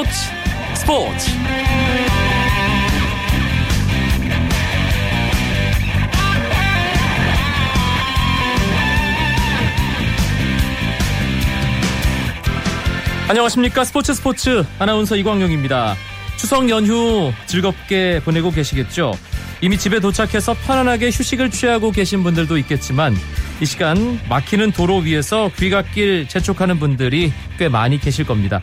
스포츠 스포츠 안녕하십니까 스포츠 스포츠 아나운서 이광용입니다. 추석 연휴 즐겁게 보내고 계시겠죠? 이미 집에 도착해서 편안하게 휴식을 취하고 계신 분들도 있겠지만 이 시간 막히는 도로 위에서 귀갓길 재촉하는 분들이 꽤 많이 계실 겁니다.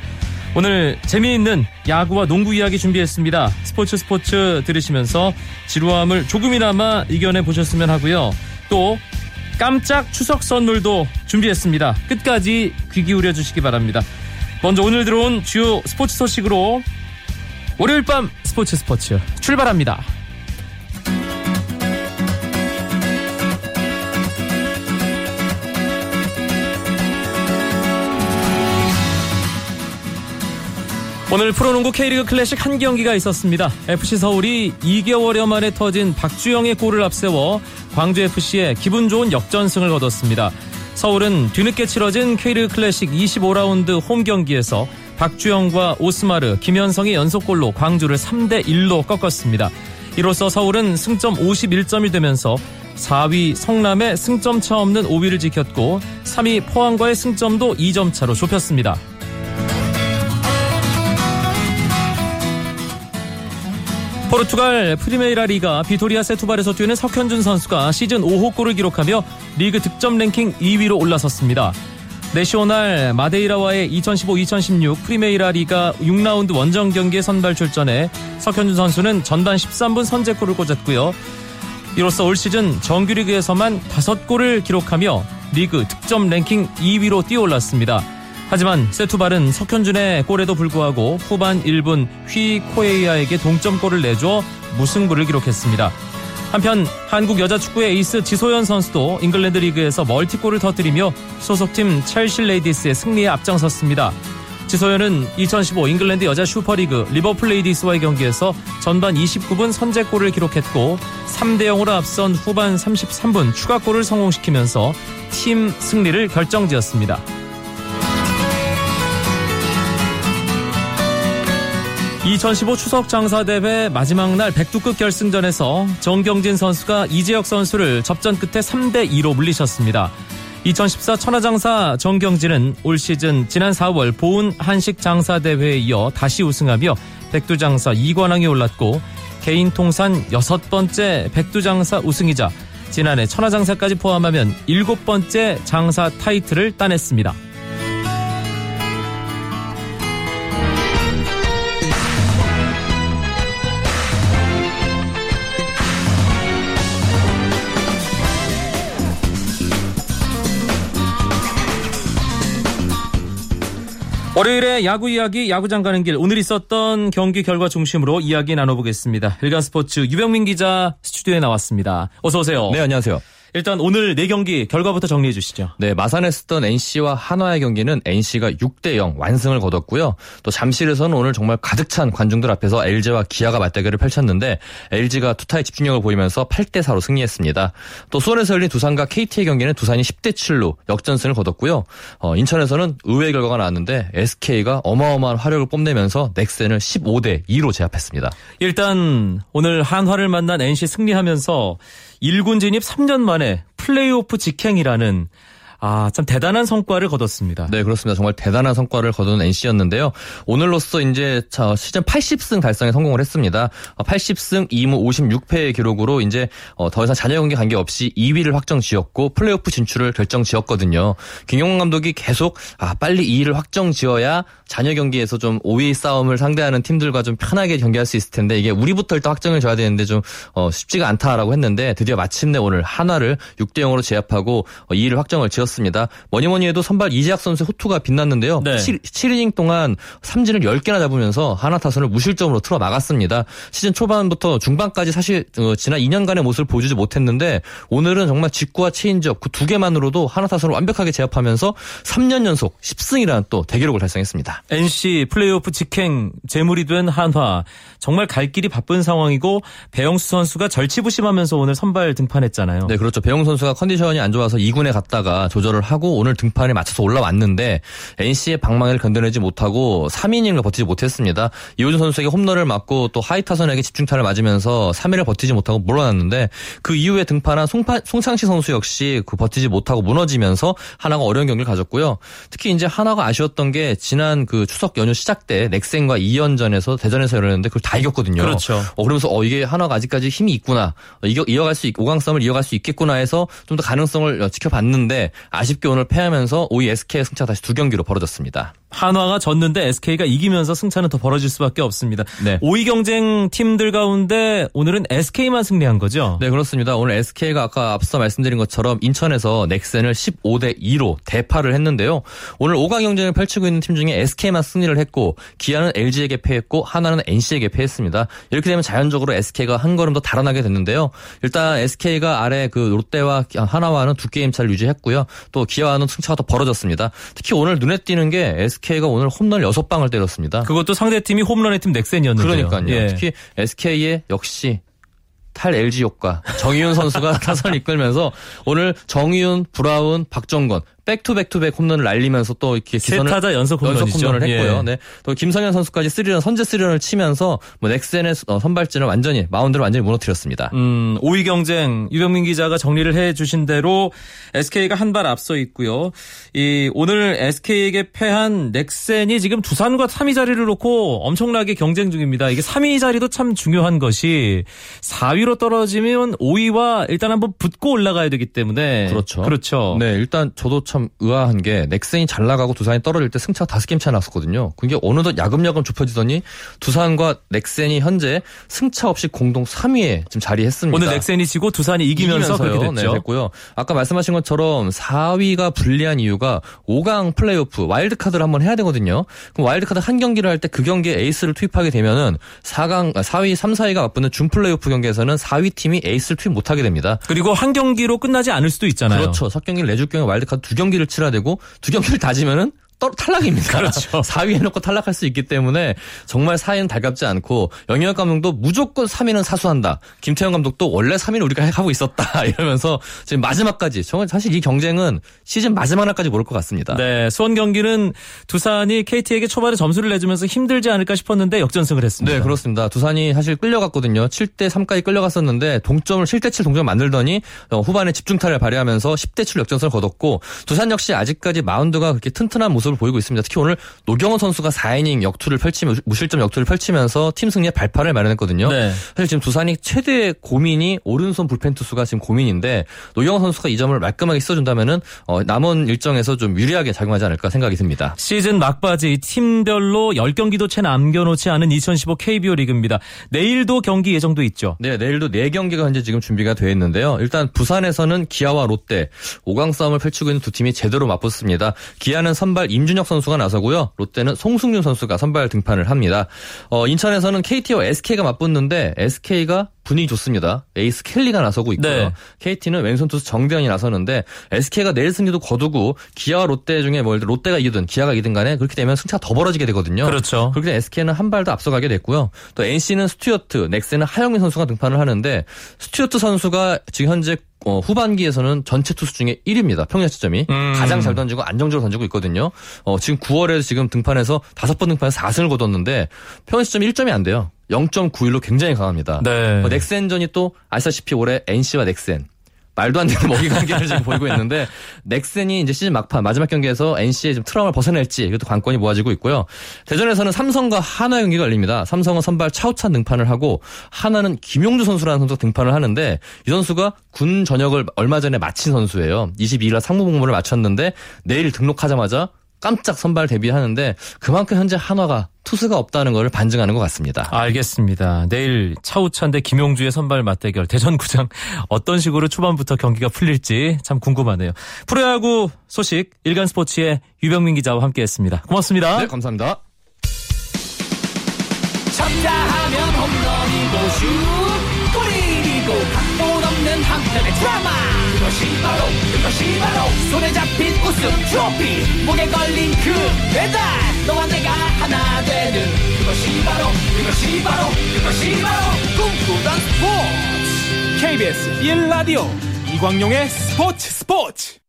오늘 재미있는 야구와 농구 이야기 준비했습니다. 스포츠 스포츠 들으시면서 지루함을 조금이나마 이겨내 보셨으면 하고요. 또 깜짝 추석 선물도 준비했습니다. 끝까지 귀 기울여 주시기 바랍니다. 먼저 오늘 들어온 주요 스포츠 소식으로 월요일 밤 스포츠 스포츠 출발합니다. 오늘 프로농구 K리그 클래식 한 경기가 있었습니다. FC 서울이 2개월여 만에 터진 박주영의 골을 앞세워 광주FC에 기분 좋은 역전승을 거뒀습니다. 서울은 뒤늦게 치러진 K리그 클래식 25라운드 홈 경기에서 박주영과 오스마르, 김현성의 연속골로 광주를 3대 1로 꺾었습니다. 이로써 서울은 승점 51점이 되면서 4위 성남의 승점 차 없는 5위를 지켰고 3위 포항과의 승점도 2점 차로 좁혔습니다. 포르투갈 프리메이라 리가 비토리아 세투발에서 뛰는 석현준 선수가 시즌 5호 골을 기록하며 리그 득점 랭킹 2위로 올라섰습니다. 내시오날 마데이라와의 2015-2016 프리메이라 리가 6라운드 원정 경기에 선발 출전해 석현준 선수는 전반 13분 선제골을 꽂았고요. 이로써 올 시즌 정규리그에서만 5골을 기록하며 리그 득점 랭킹 2위로 뛰어올랐습니다. 하지만 세투발은 석현준의 골에도 불구하고 후반 1분 휘 코에이아에게 동점골을 내줘 무승부를 기록했습니다. 한편 한국 여자 축구의 에이스 지소연 선수도 잉글랜드 리그에서 멀티골을 터뜨리며 소속팀 첼시 레이디스의 승리에 앞장섰습니다. 지소연은 2015 잉글랜드 여자 슈퍼리그 리버풀 레이디스와의 경기에서 전반 29분 선제골을 기록했고 3대 0으로 앞선 후반 33분 추가골을 성공시키면서 팀 승리를 결정지었습니다. 2015 추석 장사대회 마지막 날 백두급 결승전에서 정경진 선수가 이재혁 선수를 접전 끝에 3대 2로 물리쳤습니다. 2014 천하장사 정경진은 올 시즌 지난 4월 보은 한식 장사대회에 이어 다시 우승하며 백두장사 2관왕에 올랐고 개인 통산 여섯 번째 백두장사 우승이자 지난해 천하장사까지 포함하면 일곱 번째 장사 타이틀을 따냈습니다. 월요일에 야구 이야기 야구장 가는 길 오늘 있었던 경기 결과 중심으로 이야기 나눠보겠습니다. 일간 스포츠 유병민 기자 스튜디오에 나왔습니다. 어서 오세요. 네, 안녕하세요. 일단 오늘 네 경기 결과부터 정리해 주시죠. 네, 마산에 쓰던 NC와 한화의 경기는 NC가 6대 0 완승을 거뒀고요. 또 잠실에서는 오늘 정말 가득 찬 관중들 앞에서 LG와 기아가 맞대결을 펼쳤는데 LG가 투타의 집중력을 보이면서 8대 4로 승리했습니다. 또 수원에서 열린 두산과 KT의 경기는 두산이 10대 7로 역전승을 거뒀고요. 어, 인천에서는 의외의 결과가 나왔는데 SK가 어마어마한 화력을 뽐내면서 넥센을 15대 2로 제압했습니다. 일단 오늘 한화를 만난 NC 승리하면서 1군 진입 3년 만에 플레이오프 직행이라는 아, 참 대단한 성과를 거뒀습니다. 네, 그렇습니다. 정말 대단한 성과를 거둔 NC였는데요. 오늘로써 이제 시즌 80승 달성에 성공을 했습니다. 80승 2무 56패의 기록으로 이제 어, 더 이상 잔여 경기 관계 없이 2위를 확정 지었고 플레이오프 진출을 결정 지었거든요. 김용환 감독이 계속 아, 빨리 2위를 확정 지어야 잔여 경기에서 좀 5위 싸움을 상대하는 팀들과 좀 편하게 경기할 수 있을 텐데 이게 우리부터 일단 확정을 줘야 되는데 좀 어, 쉽지가 않다라고 했는데 드디어 마침내 오늘 하나를 6대 0으로 제압하고 2위를 확정을 지었습니다. 있었습니다. 뭐니 뭐니 해도 선발 이재학 선수의 호투가 빛났는데요. 네. 7, 7이닝 동안 삼진을 10개나 잡으면서 하나 타선을 무실점으로 틀어 막았습니다. 시즌 초반부터 중반까지 사실 어, 지난 2년간의 모습을 보여주지 못했는데 오늘은 정말 직구와 체인지업 그 두 개만으로도 한화 타선을 완벽하게 제압하면서 3년 연속 10승이라는 또 대기록을 달성했습니다. NC 플레이오프 직행 제물이 된 한화 정말 갈 길이 바쁜 상황이고 배영수 선수가 절치부심하면서 오늘 선발 등판했잖아요. 네, 그렇죠. 배영수 선수가 컨디션이 안 좋아서 2군에 갔다가 조절을 하고 오늘 등판에 맞춰서 올라왔는데 NC의 방망이를 견뎌내지 못하고 3이닝을 버티지 못했습니다. 이호준 선수에게 홈런을 맞고 또 하위 타선에게 집중타를 맞으면서 3회를 버티지 못하고 물러났는데 그 이후에 등판한 송파, 송창시 선수 역시 그 버티지 못하고 무너지면서 하나가 어려운 경기를 가졌고요. 특히 이제 하나가 아쉬웠던 게 지난 그 추석 연휴 시작 때 넥센과 2연전에서 대전에서 열렸는데 그걸 다 이겼거든요. 그렇죠. 어, 그러면서 어 이게 하나가 아직까지 힘이 있구나. 어, 이겨, 이어갈 수 있, 5강성을 이어갈 수 있겠구나 해서 좀 더 가능성을 어, 지켜봤는데 아쉽게 오늘 패하면서 5위 SK의 승차 다시 두 경기로 벌어졌습니다. 한화가 졌는데 SK가 이기면서 승차는 더 벌어질 수밖에 없습니다. 네. 5위 경쟁 팀들 가운데 오늘은 SK만 승리한 거죠? 네, 그렇습니다. 오늘 SK가 아까 앞서 말씀드린 것처럼 인천에서 넥센을 15대 2로 대파를 했는데요. 오늘 5강 경쟁을 펼치고 있는 팀 중에 SK만 승리를 했고 기아는 LG에게 패했고 하나는 NC에게 패했습니다. 이렇게 되면 자연적으로 SK가 한 걸음 더 달아나게 됐는데요. 일단 SK가 아래 그 롯데와 하나와는 두 게임 차를 유지했고요. 또 기아와는 승차가 더 벌어졌습니다. 특히 오늘 눈에 띄는 게 SK 가 오늘 홈런 6방을 때렸습니다. 그것도 상대팀이 홈런의 팀 넥센이었는데요. 그러니까요. 예. 특히 SK의 역시 탈 LG 효과 정의윤 선수가 타선을 이끌면서 오늘 정의윤, 브라운, 박정권 back-to-back-to-back 홈런을 날리면서 또 이렇게 세 기선을 타자 연속 홈런이죠. 홈런을 했고요. 예. 네. 또 김성현 선수까지 쓰리런 선제 쓰리런을 치면서 뭐 넥센의 어, 선발진을 완전히 마운드를 완전히 무너뜨렸습니다. 음, 5위 경쟁 유병민 기자가 정리를 해 주신 대로 SK가 한 발 앞서 있고요. 이 오늘 SK에게 패한 넥센이 지금 두산과 3위 자리를 놓고 엄청나게 경쟁 중입니다. 이게 3위 자리도 참 중요한 것이 4위로 떨어지면 5위와 일단 한번 붙고 올라가야 되기 때문에 그렇죠. 그렇죠. 네, 일단 저도 참 의아한 게 넥센이 잘 나가고 두산이 떨어질 때 승차가 다섯 게임 차 났었거든요. 그게 어느덧 야금야금 좁혀지더니 두산과 넥센이 현재 승차 없이 공동 3위에 지금 자리했습니다. 오늘 넥센이 지고 두산이 이기면서 이기면서요. 그렇게 됐죠. 네, 됐고요. 아까 말씀하신 것처럼 4위가 불리한 이유가 5강 플레이오프 와일드카드를 한번 해야 되거든요. 그럼 와일드카드 한 경기를 할 때 그 경기에 에이스를 투입하게 되면은 4강 4위 3, 4위가 맞붙는 준 플레이오프 경기에서는 4위 팀이 에이스를 투입 못하게 됩니다. 그리고 한 경기로 끝나지 않을 수도 있잖아요. 그렇죠. 첫 경기를 내줄 경우에 와일드카드 두 경기 를 치러야 되고 두 경기를 다지면은 떨 탈락입니다. 그렇죠. 4위 해놓고 탈락할 수 있기 때문에 정말 4위는 달갑지 않고 영희혁 감독도 무조건 3위는 사수한다. 김태형 감독도 원래 3위는 우리가 하고 있었다. 이러면서 지금 마지막까지 정말 사실 이 경쟁은 시즌 마지막 날까지 모를 것 같습니다. 네, 수원 경기는 두산이 KT에게 초반에 점수를 내주면서 힘들지 않을까 싶었는데 역전승을 했습니다. 네, 그렇습니다. 두산이 사실 끌려갔거든요. 7대 3까지 끌려갔었는데 동점을 7대 7 동점 만들더니 어, 후반에 집중타를 발휘하면서 10대 7 역전승을 거뒀고 두산 역시 아직까지 마운드가 그렇게 튼튼한 모습 을 보이고 있습니다. 특히 오늘 노경원 선수가 4이닝 역투를 펼치며 무실점 역투를 펼치면서 팀 승리에 발판을 마련했거든요. 네. 사실 지금 두산이 최대 고민이 오른손 불펜 투수가 지금 고민인데 노경원 선수가 이 점을 말끔하게 써준다면은 어, 남은 일정에서 좀 유리하게 작용하지 않을까 생각이 듭니다. 시즌 막바지 팀별로 10경기도 채 남겨놓지 않은 2015 KBO 리그입니다. 내일도 경기 예정도 있죠. 네, 내일도 4경기가 현재 지금 준비가 되어 있는데요. 일단 부산에서는 기아와 롯데 5강 싸움을 펼치고 있는 두 팀이 제대로 맞붙습니다. 기아는 선발 임준혁 선수가 나서고요. 롯데는 송승준 선수가 선발 등판을 합니다. 어, 인천에서는 KT와 SK가 맞붙는데 SK가 분위기 좋습니다. 에이스 켈리가 나서고 있고요. 네. KT는 왼손 투수 정대현이 나서는데 SK가 내일 승리도 거두고 기아와 롯데 중에 뭐 롯데가 이기든 기아가 이기든 간에 그렇게 되면 승차가 더 벌어지게 되거든요. 그렇죠. 그렇게 되면 SK는 한 발 더 앞서가게 됐고요. 또 NC는 스튜어트, 넥센은 하영민 선수가 등판을 하는데 스튜어트 선수가 지금 현재 어, 후반기에서는 전체 투수 중에 1위입니다. 평균 자책점이 음. 가장 잘 던지고 안정적으로 던지고 있거든요. 어, 지금 9월에 지금 등판해서 다섯 번 등판해서 4승을 거뒀는데 평균 자책점이 1점이 안 돼요. 0.91로 굉장히 강합니다. 네. 어, 넥센전이 또 아시다시피 올해 NC와 넥센 말도 안 되는 먹이 관계를 지금 보이고 있는데 넥센이 이제 시즌 막판 마지막 경기에서 NC의 좀 트라우마를 벗어낼지 이것도 관건이 모아지고 있고요. 대전에서는 삼성과 하나 경기가 열립니다. 삼성은 선발 차우찬 등판을 하고 하나는 김용주 선수라는 선수가 등판을 하는데 이 선수가 군 전역을 얼마 전에 마친 선수예요. 22일 날 상무 복무를 마쳤는데 내일 등록하자마자 깜짝 선발 데뷔하는데 그만큼 현재 한화가 투수가 없다는 것을 반증하는 것 같습니다. 알겠습니다. 내일 차우찬 대 김용주의 선발 맞대결 대전구장 어떤 식으로 초반부터 경기가 풀릴지 참 궁금하네요. 프로야구 소식 일간 스포츠의 유병민 기자와 함께했습니다. 고맙습니다. 네, 감사합니다. 쳤다 하면 홈런이고 슛 골이고 각본 없는 한편의 드라마 그것이 바로 그것이 바로 손에 잡힌 우승 트로피 목에 걸린 그 배달 너와 내가 하나 되는 그것이 바로 그것이 바로 그것이 바로 꿈꾸던 스포츠 KBS 1라디오 이광용의 스포츠 스포츠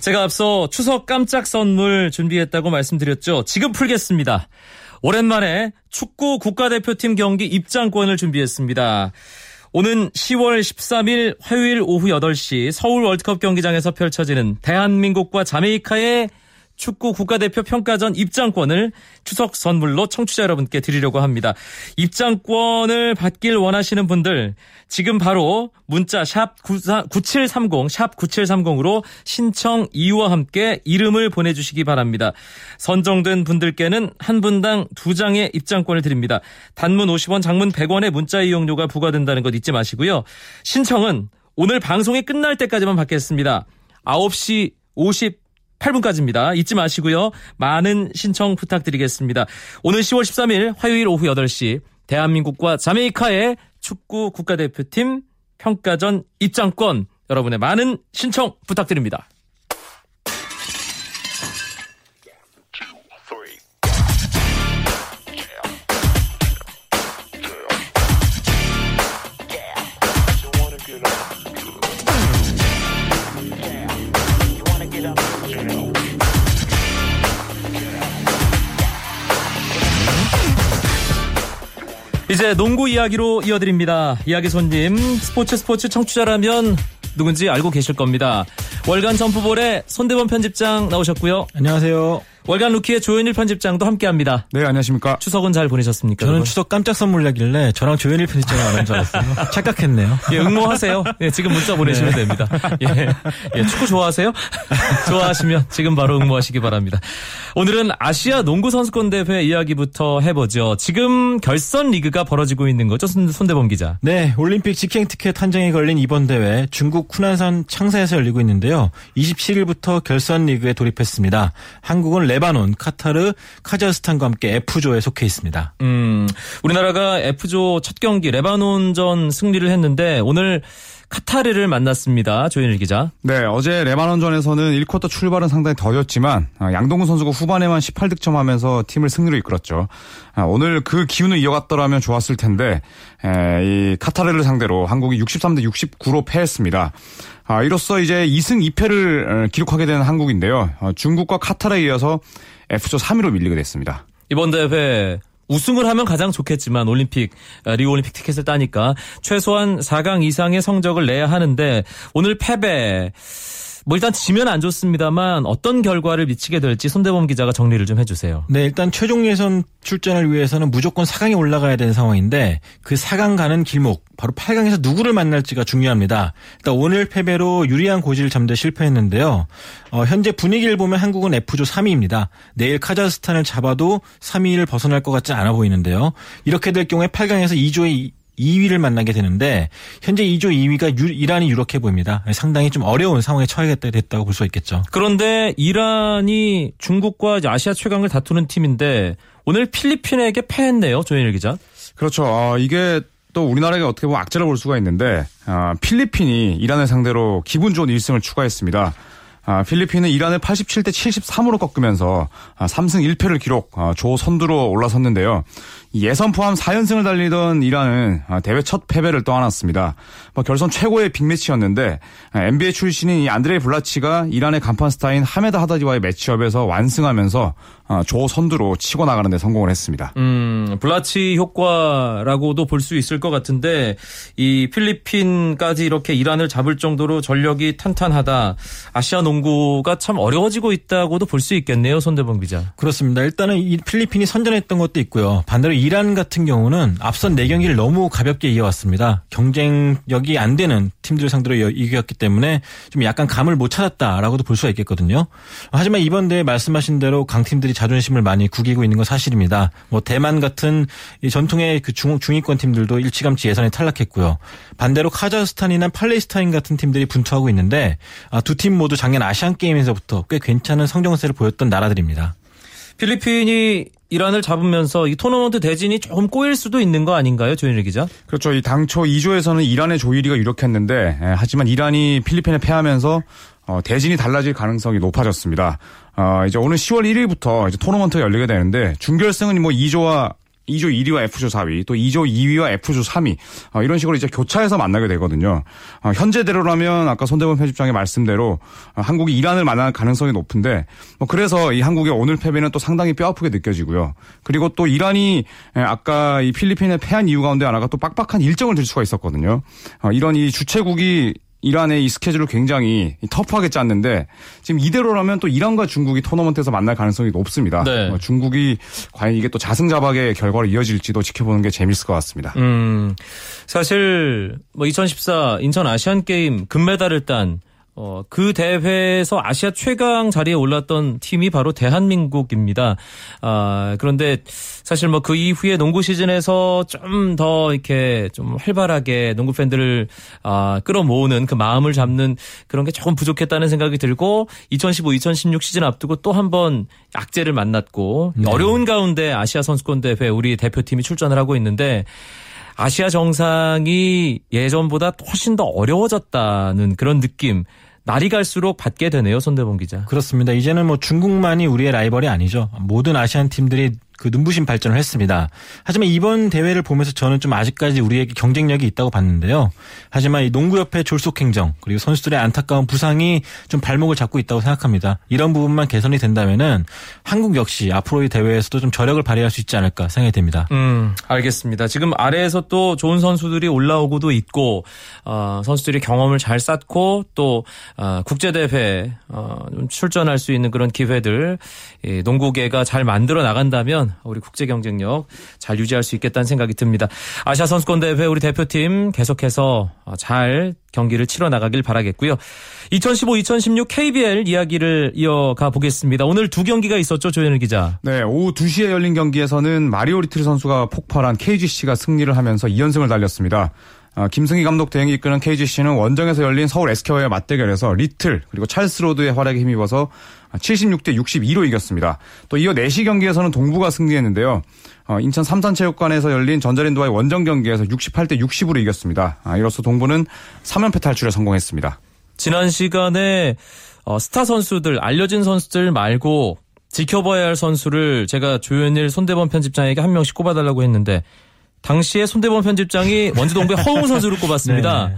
제가 앞서 추석 깜짝 선물 준비했다고 말씀드렸죠. 지금 풀겠습니다. 오랜만에 축구 국가대표팀 경기 입장권을 준비했습니다. 오는 10월 13일 화요일 오후 8시 서울 월드컵 경기장에서 펼쳐지는 대한민국과 자메이카의 축구 국가대표 평가전 입장권을 추석 선물로 청취자 여러분께 드리려고 합니다. 입장권을 받길 원하시는 분들 지금 바로 문자 샵 9730, 샵 9730으로 신청 이유와 함께 이름을 보내주시기 바랍니다. 선정된 분들께는 한 분당 두 장의 입장권을 드립니다. 단문 50원, 장문 100원의 문자 이용료가 부과된다는 것 잊지 마시고요. 신청은 오늘 방송이 끝날 때까지만 받겠습니다. 9시 50 8분까지입니다. 잊지 마시고요. 많은 신청 부탁드리겠습니다. 오늘 10월 13일 화요일 오후 8시 대한민국과 자메이카의 축구 국가대표팀 평가전 입장권 여러분의 많은 신청 부탁드립니다. 이제 농구 이야기로 이어드립니다. 이야기 손님, 스포츠 스포츠 청취자라면 누군지 알고 계실 겁니다. 월간 점프볼의 손대범 편집장 나오셨고요. 안녕하세요. 월간 루키의 조현일 편집장도 함께합니다. 네, 안녕하십니까. 추석은 잘 보내셨습니까? 저는 여러분? 추석 깜짝 선물 내길래 저랑 조현일 편집장이 말한 줄 알았어요. 착각했네요. 예, 응모하세요. 예, 지금 문자 보내시면 네. 됩니다. 예, 예, 축구 좋아하세요? 좋아하시면 지금 바로 응모하시기 바랍니다. 오늘은 아시아 농구 선수권 대회 이야기부터 해보죠. 지금 결선 리그가 벌어지고 있는 거죠, 손, 손대범 기자. 네, 올림픽 직행 티켓 한정이 걸린 이번 대회 중국 쿠난산 창사에서 열리고 있는데요. 27일부터 결선 리그에 돌입했습니다. 한국은 레 바논, 카타르, 카자흐스탄과 함께 F조에 속해 있습니다. 음, 우리나라가 F조 첫 경기 레바논전 승리를 했는데 오늘 카타르를 만났습니다. 조현일 기자. 네, 어제 레바논전에서는 1쿼터 출발은 상당히 더뎠지만 아, 양동근 선수가 후반에만 18득점하면서 팀을 승리로 이끌었죠. 아, 오늘 그 기운을 이어갔더라면 좋았을 텐데 에, 이 카타르를 상대로 한국이 63대 69로 패했습니다. 아, 이로써 이제 2승 2패를 기록하게 된 한국인데요. 어, 중국과 카타르에 이어서 F조 3위로 밀리게 됐습니다. 이번 대회 우승을 하면 가장 좋겠지만 올림픽 어, 리오 올림픽 티켓을 따니까 최소한 4강 이상의 성적을 내야 하는데 오늘 패배 뭐 일단 지면 안 좋습니다만 어떤 결과를 미치게 될지 손대범 기자가 정리를 좀 해주세요. 네, 일단 최종 예선 출전을 위해서는 무조건 4강에 올라가야 되는 상황인데 그 4강 가는 길목 바로 8강에서 누구를 만날지가 중요합니다. 일단 오늘 패배로 유리한 고지를 잠재 실패했는데요. 어, 현재 분위기를 보면 한국은 F조 3위입니다. 내일 카자흐스탄을 잡아도 3위를 벗어날 것 같지 않아 보이는데요. 이렇게 될 경우에 8강에서 2조의 2위를 만나게 되는데 현재 2조 2위가 유, 이란이 유력해 보입니다. 상당히 좀 어려운 상황에 처하게 됐다고 볼 수 있겠죠. 그런데 이란이 중국과 아시아 최강을 다투는 팀인데 오늘 필리핀에게 패했네요. 조현일 기자. 그렇죠. 어, 이게 또 우리나라에게 어떻게 보면 악재를 볼 수가 있는데 어, 필리핀이 이란을 상대로 기분 좋은 1승을 추가했습니다. 아, 필리핀은 이란을 87대 73으로 꺾으면서 아, 3승 1패를 기록 아, 조 선두로 올라섰는데요. 예선 포함 4연승을 달리던 이란은 아, 대회 첫 패배를 떠안았습니다. 뭐 결선 최고의 빅매치였는데 아, NBA 출신인 이 안드레이 블라치가 이란의 간판 스타인 하메드 하다디와의 매치업에서 완승하면서 아, 조 선두로 치고 나가는 데 성공을 했습니다. 음, 블라치 효과라고도 볼 수 있을 것 같은데 이 필리핀까지 이렇게 이란을 잡을 정도로 전력이 탄탄하다. 아시아 농구가 참 어려워지고 있다고도 볼 수 있겠네요. 손대범 기자. 그렇습니다. 일단은 이 필리핀이 선전했던 것도 있고요. 반대로 이란 같은 경우는 앞선 4경기를 너무 가볍게 이어왔습니다. 경쟁력이 안 되는 팀들 상대로 이겼기 때문에 좀 약간 감을 못 찾았다라고도 볼 수가 있겠거든요. 하지만 이번 대회 말씀하신 대로 강팀들이 자존심을 많이 구기고 있는 건 사실입니다. 뭐 대만 같은 이 전통의 그 중, 중위권 팀들도 일찌감치 예선에 탈락했고요. 반대로 카자흐스탄이나 팔레스타인 같은 팀들이 분투하고 있는데 아, 두 팀 모두 작년 아시안 게임에서부터 꽤 괜찮은 성정세를 보였던 나라들입니다. 필리핀이 이란을 잡으면서 이 토너먼트 대진이 조금 꼬일 수도 있는 거 아닌가요, 조현일 기자? 그렇죠. 이 당초 2조에서는 이란의 조 1위가 유력했는데 에, 하지만 이란이 필리핀에 패하면서 어, 대진이 달라질 가능성이 높아졌습니다. 어, 이제 오늘 10월 1일부터 이제 토너먼트가 열리게 되는데 준결승은 뭐 2조와 2조 1위와 F조 4위, 또 2조 2위와 F조 3위 어, 이런 식으로 이제 교차해서 만나게 되거든요. 어, 현재대로라면 아까 손대범 편집장의 말씀대로 어, 한국이 이란을 만날 가능성이 높은데 뭐 그래서 이 한국의 오늘 패배는 또 상당히 뼈아프게 느껴지고요. 그리고 또 이란이 에, 아까 이 필리핀에 패한 이유 가운데 하나가 또 빡빡한 일정을 들 수가 있었거든요. 어, 이런 이 주최국이 이란의 이 스케줄을 굉장히 터프하게 짰는데 지금 이대로라면 또 이란과 중국이 토너먼트에서 만날 가능성이 높습니다. 네. 어, 중국이 과연 이게 또 자승자박의 결과로 이어질지도 지켜보는 게 재밌을 것 같습니다. 음, 사실 뭐 2014 인천 아시안 게임 금메달을 딴 어, 그 대회에서 아시아 최강 자리에 올랐던 팀이 바로 대한민국입니다. 아, 그런데 사실 뭐 그 이후에 농구 시즌에서 좀 더 이렇게 좀 활발하게 농구 팬들을 아, 끌어모으는 그 마음을 잡는 그런 게 조금 부족했다는 생각이 들고 2015, 2016 시즌 앞두고 또 한 번 악재를 만났고 어려운 가운데 아시아 선수권 대회 우리 대표팀이 출전을 하고 있는데 아시아 정상이 예전보다 훨씬 더 어려워졌다는 그런 느낌 날이 갈수록 받게 되네요 손대범 기자. 그렇습니다. 이제는 뭐 중국만이 우리의 라이벌이 아니죠. 모든 아시안 팀들이 그 눈부신 발전을 했습니다. 하지만 이번 대회를 보면서 저는 좀 아직까지 우리에게 경쟁력이 있다고 봤는데요. 하지만 이 농구협회 졸속 행정 그리고 선수들의 안타까운 부상이 좀 발목을 잡고 있다고 생각합니다. 이런 부분만 개선이 된다면은 한국 역시 앞으로의 대회에서도 좀 저력을 발휘할 수 있지 않을까 생각이 됩니다. 음, 알겠습니다. 지금 아래에서 또 좋은 선수들이 올라오고도 있고, 어, 선수들이 경험을 잘 쌓고 또, 어, 국제 대회, 어, 좀 출전할 수 있는 그런 기회들, 이 농구계가 잘 만들어 나간다면 우리 국제 경쟁력 잘 유지할 수 있겠다는 생각이 듭니다. 아시아 선수권 대회 우리 대표팀 계속해서 어, 잘 경기를 치러 나가길 바라겠고요. 2015-2016 KBL 이야기를 이어가 보겠습니다. 오늘 두 경기가 있었죠, 조현일 기자. 네, 오후 2시에 열린 경기에서는 마리오 리틀 선수가 폭발한 KGC가 승리를 하면서 2연승을 달렸습니다. 아, 김승기 감독 대행이 이끄는 KGC는 원정에서 열린 서울 SK와의 맞대결에서 리틀 그리고 찰스 로드의 활약에 힘입어서 76대 62로 이겼습니다. 또 이어 4시 경기에서는 동부가 승리했는데요. 어, 인천 삼산체육관에서 열린 전자랜드와의 원정 경기에서 68대 60으로 이겼습니다. 아, 이로써 동부는 3연패 탈출에 성공했습니다. 지난 시간에 어, 스타 선수들, 알려진 선수들 말고 지켜봐야 할 선수를 제가 조현일 손대범 편집장에게 한 명씩 꼽아달라고 했는데 당시에 손대범 편집장이 원주동부의 허웅 선수를 꼽았습니다.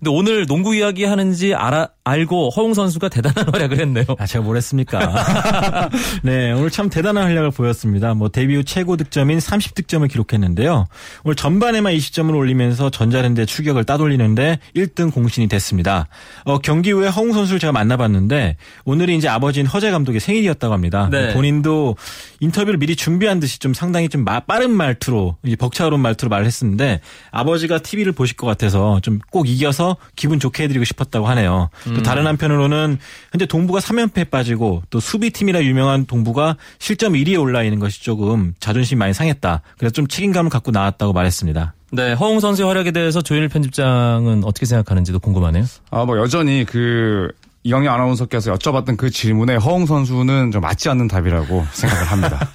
네. 근데 오늘 농구 이야기 하는지 알아, 알고 허웅 선수가 대단한 활약을 했네요. 아, 제가 뭘 했습니까? 네, 오늘 참 대단한 활약을 보였습니다. 뭐 데뷔 후 최고 득점인 30득점을 기록했는데요. 오늘 전반에만 20점을 올리면서 전자랜드의 추격을 따돌리는데 1등 공신이 됐습니다. 어, 경기 후에 허웅 선수를 제가 만나봤는데 오늘이 이제 아버지인 허재 감독의 생일이었다고 합니다. 네. 본인도 인터뷰를 미리 준비한 듯이 좀 상당히 좀 마- 빠른 말투로 이제 벅차오른 말투로 말을 했는데 아버지가 TV를 보실 것 같아서 좀 꼭 이겨서 기분 좋게 해드리고 싶었다고 하네요. 또 다른 한편으로는 현재 동부가 3연패에 빠지고 또 수비팀이라 유명한 동부가 실점 1위에 올라 있는 것이 조금 자존심 많이 상했다. 그래서 좀 책임감을 갖고 나왔다고 말했습니다. 네, 허웅 선수의 활약에 대해서 조현일 편집장은 어떻게 생각하는지도 궁금하네요. 아, 뭐 여전히 그 이영희 아나운서께서 여쭤봤던 그 질문에 허웅 선수는 좀 맞지 않는 답이라고 생각을 합니다.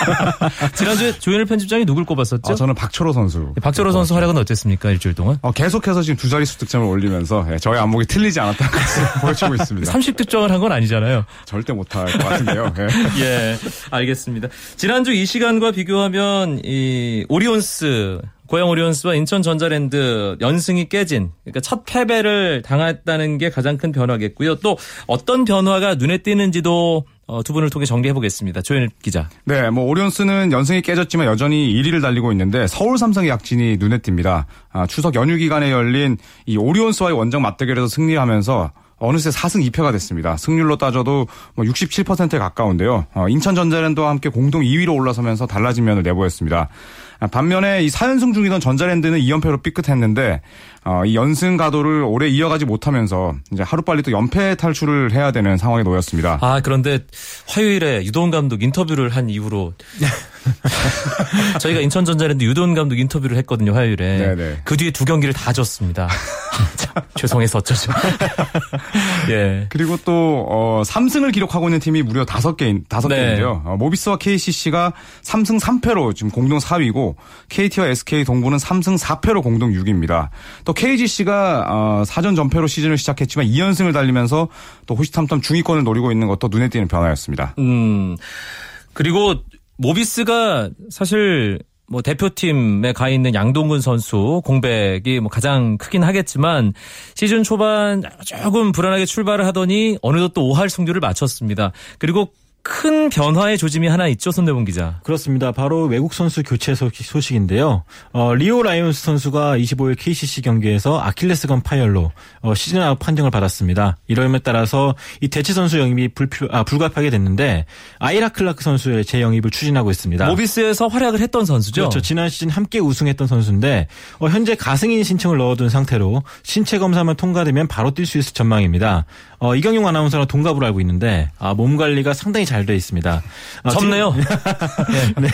지난주에 조현일 편집장이 누굴 꼽았었죠? 아, 저는 박철호 선수. 박철호 선수 활약은 어땠습니까? 일주일 동안? 어, 계속해서 지금 두 자릿수 득점을 올리면서 예, 저의 안목이 틀리지 않았다는 것을 보여주고 있습니다. 30득점을 한 건 아니잖아요. 절대 못할 것 같은데요. 예. 예, 알겠습니다. 지난주 이 시간과 비교하면 이 오리온스 고양 오리온스와 인천 전자랜드 연승이 깨진 그러니까 첫 패배를 당했다는 게 가장 큰 변화겠고요. 또 어떤 변화가 눈에 띄는지도 어, 두 분을 통해 정리해 보겠습니다. 조현일 기자. 네, 뭐 오리온스는 연승이 깨졌지만 여전히 1위를 달리고 있는데 서울 삼성의 약진이 눈에 띕니다. 아, 추석 연휴 기간에 열린 이 오리온스와의 원정 맞대결에서 승리하면서 어느새 4승 2패가 됐습니다. 승률로 따져도 뭐 67%에 가까운데요. 어, 인천전자랜드와 함께 공동 2위로 올라서면서 달라진 면을 내보였습니다. 아, 반면에 이 4연승 중이던 전자랜드는 2연패로 삐끗했는데 어, 이 연승 가도를 오래 이어가지 못하면서 이제 하루빨리 또 연패 탈출을 해야 되는 상황에 놓였습니다. 아 그런데 화요일에 유도훈 감독 인터뷰를 한 이후로 저희가 인천 전자랜드 유도훈 감독 인터뷰를 했거든요 화요일에. 네네. 그 뒤에 두 경기를 다 졌습니다. 참, 죄송해서 어쩌죠. 예. 그리고 또 어, 3승을 기록하고 있는 팀이 무려 5개 다섯 네. 개인데요. 어, 모비스와 KCC가 3승 3패로 지금 공동 4위고 KT와 SK 동부는 3승 4패로 공동 6위입니다. 또 KGC가 어, 4전 전패로 시즌을 시작했지만 2연승을 달리면서 또 호시탐탐 중위권을 노리고 있는 것도 눈에 띄는 변화였습니다. 음. 그리고 모비스가 사실 뭐 대표팀에 가 있는 양동근 선수 공백이 뭐 가장 크긴 하겠지만 시즌 초반 조금 불안하게 출발을 하더니 어느덧 또 5할 승률을 맞췄습니다. 그리고 큰 변화의 조짐이 하나 있죠, 손대본 기자. 그렇습니다. 바로 외국 선수 교체 소식, 인데요 어, 리오 라이온스 선수가 25일 KCC 경기에서 아킬레스건 파열로 어, 시즌 아웃 판정을 받았습니다. 이에 따라서 이 대체 선수 영입이 불필, 아, 불가피하게 됐는데 아이라 클라크 선수의 재영입을 추진하고 있습니다. 모비스에서 활약을 했던 선수죠. 그렇죠. 지난 시즌 함께 우승했던 선수인데 어, 현재 가승인 신청을 넣어둔 상태로 신체 검사만 통과되면 바로 뛸 수 있을 전망입니다. 어, 이경용 아나운서랑 동갑으로 알고 있는데 아, 몸 관리가 상당히 잘 돼 있습니다. 아, 젊네요.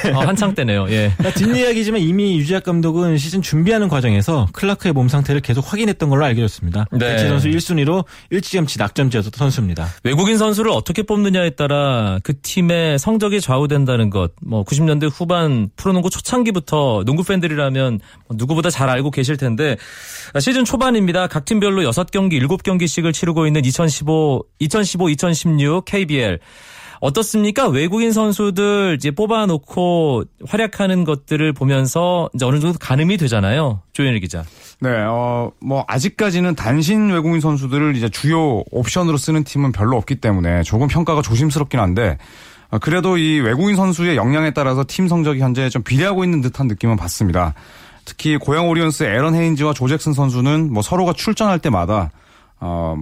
예. 어, 한창 때네요. 예. 뒷- 뒷이야기지만 이미 유지학 감독은 시즌 준비하는 과정에서 클라크의 몸 상태를 계속 확인했던 걸로 알려졌습니다. 네. 대체 선수 1순위로 일찌감치 낙점지었던 선수입니다. 외국인 선수를 어떻게 뽑느냐에 따라 그 팀의 성적이 좌우된다는 것. 뭐 90년대 후반 프로농구 초창기부터 농구 팬들이라면 뭐 누구보다 잘 알고 계실 텐데 시즌 초반입니다. 각 팀별로 6경기, 7경기씩을 치르고 있는 2015, 2015, 2016 KBL. 어떻습니까? 외국인 선수들 이제 뽑아놓고 활약하는 것들을 보면서 이제 어느 정도 가늠이 되잖아요. 조현일 기자. 네, 어, 뭐, 아직까지는 단신 외국인 선수들을 이제 주요 옵션으로 쓰는 팀은 별로 없기 때문에 조금 평가가 조심스럽긴 한데, 어, 그래도 이 외국인 선수의 역량에 따라서 팀 성적이 현재 좀 비례하고 있는 듯한 느낌은 받습니다. 특히 고양 오리온스 에런 헤인즈와 조 잭슨 선수는 뭐 서로가 출전할 때마다, 어,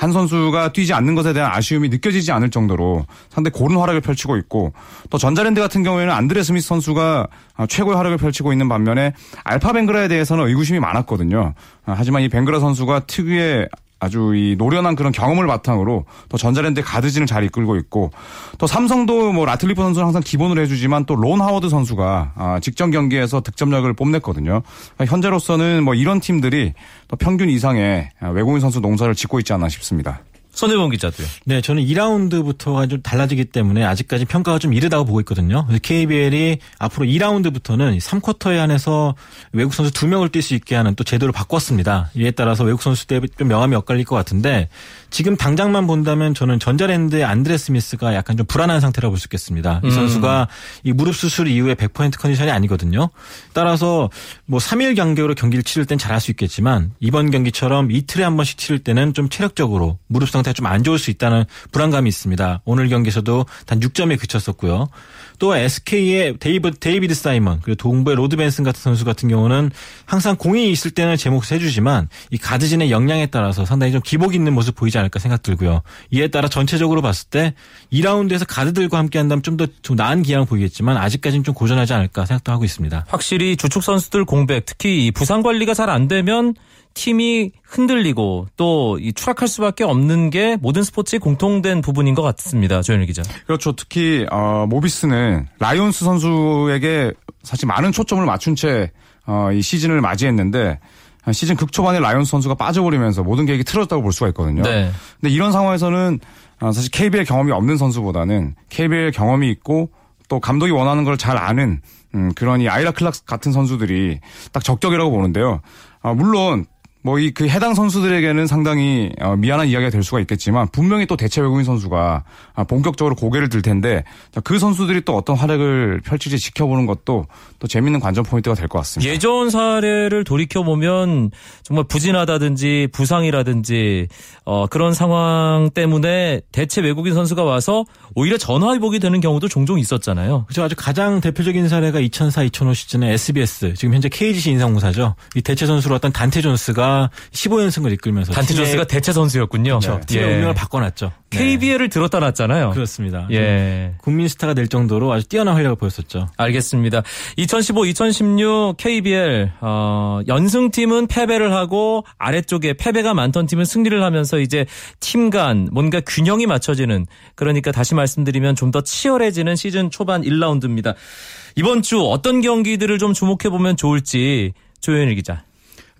한 선수가 뛰지 않는 것에 대한 아쉬움이 느껴지지 않을 정도로 상당히 고른 활약을 펼치고 있고 또 전자랜드 같은 경우에는 안드레 스미스 선수가 어, 최고의 활약을 펼치고 있는 반면에 알파 뱅그라에 대해서는 의구심이 많았거든요. 아, 하지만 이 뱅그라 선수가 특유의 아주 이 노련한 그런 경험을 바탕으로 또 전자랜드의 가드진을 잘 이끌고 있고 또 삼성도 뭐 라틀리프 선수는 항상 기본으로 해주지만 또 론 하워드 선수가 아, 직전 경기에서 득점력을 뽐냈거든요. 아, 현재로서는 뭐 이런 팀들이 또 평균 이상의 아, 외국인 선수 농사를 짓고 있지 않나 싶습니다. 손혜범 기자도요. 네, 저는 2라운드부터가 좀 달라지기 때문에 아직까지 평가가 좀 이르다고 보고 있거든요. KBL이 앞으로 2라운드부터는 3쿼터에 한해서 외국 선수 2명을 뛸 수 있게 하는 또 제도를 바꿨습니다. 이에 따라서 외국 선수 때좀 명함이 엇갈릴 것 같은데 지금 당장만 본다면 저는 전자랜드의 안드레 스미스가 약간 좀 불안한 상태라고 볼 수 있겠습니다. 이 선수가 이 무릎 수술 이후에 100% 컨디션이 아니거든요. 따라서 뭐 3일 간격으로 경기를 치를 땐 잘할 수 있겠지만 이번 경기처럼 이틀에 한 번씩 치를 때는 좀 체력적으로 무릎 상태가 좀 안 좋을 수 있다는 불안감이 있습니다. 오늘 경기에서도 단 6점에 그쳤었고요. 또 SK의 데이비드, 데이비드 사이먼 그리고 동부의 로드 벤슨 같은 선수 같은 경우는 항상 공이 있을 때는 제 몫을 해주지만 이 가드진의 역량에 따라서 상당히 좀 기복 있는 모습 보이지 않을까 생각 들고요. 이에 따라 전체적으로 봤을 때 2라운드에서 가드들과 함께 한다면 좀 더좀 나은 기량 보이겠지만 아직까지는 좀 고전하지 않을까 생각도 하고 있습니다. 확실히 주축 선수들 공백, 특히 이 부상 관리가 잘 안 되면 팀이 흔들리고 또이 추락할 수밖에 없는 게 모든 스포츠의 공통된 부분인 것 같습니다. 조현일 기자. 그렇죠. 특히 어, 모비스는 라이온스 선수에게 사실 많은 초점을 맞춘 채 어, 이 시즌을 맞이했는데 시즌 극초반에 라이온스 선수가 빠져버리면서 모든 계획이 틀어졌다고 볼 수가 있거든요. 네. 근데 이런 상황에서는 어, 사실 KBL 경험이 없는 선수보다는 KBL 경험이 있고 또 감독이 원하는 걸 잘 아는 음, 그런 이 아이라 클락스 같은 선수들이 딱 적격이라고 보는데요. 아, 물론 뭐 이 그 해당 선수들에게는 상당히 어, 미안한 이야기가 될 수가 있겠지만 분명히 또 대체 외국인 선수가 아, 본격적으로 고개를 들 텐데 자, 그 선수들이 또 어떤 활약을 펼칠지 지켜보는 것도 또 재밌는 관전 포인트가 될 것 같습니다. 예전 사례를 돌이켜 보면 정말 부진하다든지 부상이라든지 어, 그런 상황 때문에 대체 외국인 선수가 와서 오히려 전화위복이 되는 경우도 종종 있었잖아요. 그렇죠. 아주 가장 대표적인 사례가 2004, 2005 시즌에 SBS 지금 현재 KGC 인삼공사죠. 이 대체 선수로 왔던 단테 존스가 15연승을 이끌면서 단테 존스가 대체 선수였군요. 그렇죠. 팀의 예. 운명을 바꿔놨죠. 네. KBL을 들었다 놨잖아요. 그렇습니다. 예. 국민 스타가 될 정도로 아주 뛰어난 활약을 보였었죠. 알겠습니다. 2015, 2016 KBL 어, 연승팀은 패배를 하고 아래쪽에 패배가 많던 팀은 승리를 하면서 이제 팀 간 뭔가 균형이 맞춰지는 그러니까 다시 말씀드리면 좀 더 치열해지는 시즌 초반 1라운드입니다. 이번 주 어떤 경기들을 좀 주목해 보면 좋을지 조현일 기자.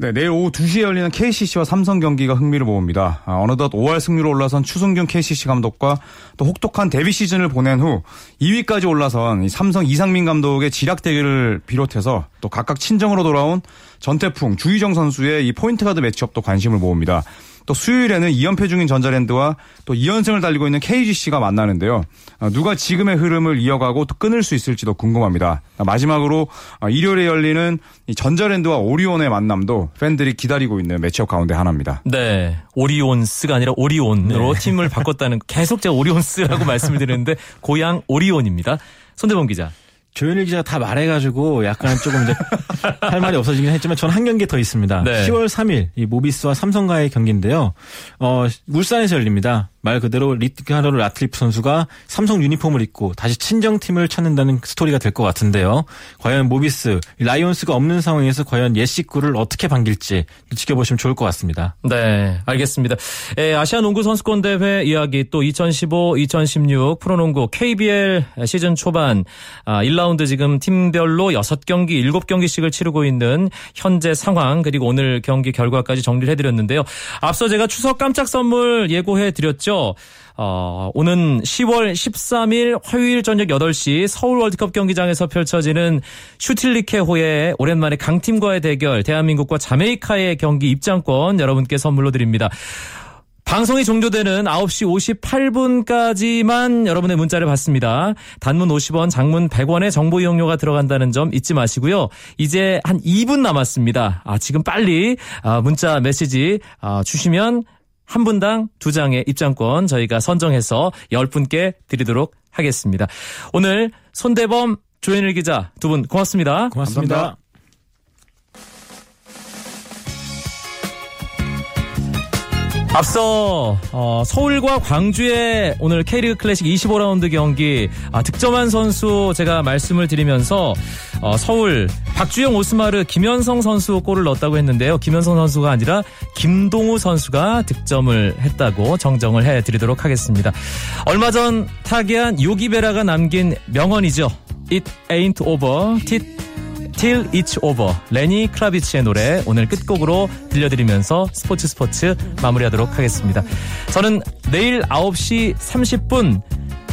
네, 내일 오후 2시에 열리는 KCC와 삼성 경기가 흥미를 모읍니다. 아, 어느덧 5할 승리로 올라선 추승균 KCC 감독과 또 혹독한 데뷔 시즌을 보낸 후 2위까지 올라선 이 삼성 이상민 감독의 지략 대결을 비롯해서 또 각각 친정으로 돌아온 전태풍, 주희정 선수의 이 포인트 가드 매치업도 관심을 모읍니다. 또또 수요일에는 2연패 중인 전자랜드와 또 2연승을 달리고 있는 KGC가 만나는데요. 어, 누가 지금의 흐름을 이어가고 또 끊을 수 있을지도 궁금합니다. 마지막으로 어, 일요일에 열리는 이 전자랜드와 오리온의 만남도 팬들이 기다리고 있는 매치업 가운데 하나입니다. 네. 오리온스가 아니라 오리온으로 팀을 바꿨다는 계속 제가 오리온스라고 말씀을 드리는데 고양 오리온입니다. 손대범 기자. 조현일 기자가 다 말해가지고 약간 조금 이제 할 말이 없어지긴 했지만 전 한 경기 더 있습니다. 네. 10월 3일 이 모비스와 삼성과의 경기인데요. 어, 울산에서 열립니다. 말 그대로 리카르도 라틀리프 선수가 삼성 유니폼을 입고 다시 친정팀을 찾는다는 스토리가 될 것 같은데요. 과연 모비스, 라이온스가 없는 상황에서 과연 옛 식구를 어떻게 반길지 지켜보시면 좋을 것 같습니다. 네, 알겠습니다. 에, 아시아 농구 선수권 대회 이야기 또 2015, 2016 프로농구 KBL 시즌 초반 아, 1라 운드 지금 팀별로 6경기, 7경기씩을 치르고 있는 현재 상황 그리고 오늘 경기 결과까지 정리를 해드렸는데요. 앞서 제가 추석 깜짝 선물 예고해 드렸죠. 어, 오는 10월 13일 화요일 저녁 8시 서울 월드컵 경기장에서 펼쳐지는 슈틸리케호의 오랜만에 강팀과의 대결 대한민국과 자메이카의 경기 입장권 여러분께 선물로 드립니다. 방송이 종료되는 9시 58분까지만 여러분의 문자를 받습니다. 단문 50원, 장문 100원의 정보 이용료가 들어간다는 점 잊지 마시고요. 이제 한 2분 남았습니다. 아, 지금 빨리 아, 문자 메시지 아, 주시면 한 분당 두 장의 입장권 저희가 선정해서 10분께 드리도록 하겠습니다. 오늘 손대범 조현일 기자 두 분 고맙습니다. 고맙습니다. 감사합니다. 앞서 어, 서울과 광주의 오늘 K리그 클래식 25라운드 경기 아, 득점한 선수 제가 말씀을 드리면서 어, 서울 박주영 오스마르 김현성 선수 골을 넣었다고 했는데요. 김현성 선수가 아니라 김동우 선수가 득점을 했다고 정정을 해드리도록 하겠습니다. 얼마 전 타계한 요기베라가 남긴 명언이죠. It ain't over. Tit Till It's Over 레니 크라비치의 노래 오늘 끝곡으로 들려드리면서 스포츠 스포츠 마무리하도록 하겠습니다. 저는 내일 9시 30분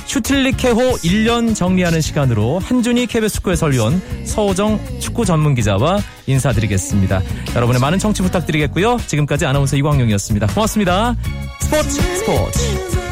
슈틸리케호 1년 정리하는 시간으로 한준희 KBS 축구의 설위원 서호정 축구 전문 기자와 인사드리겠습니다. 여러분의 많은 청취 부탁드리겠고요. 지금까지 아나운서 이광용이었습니다. 고맙습니다. 스포츠 스포츠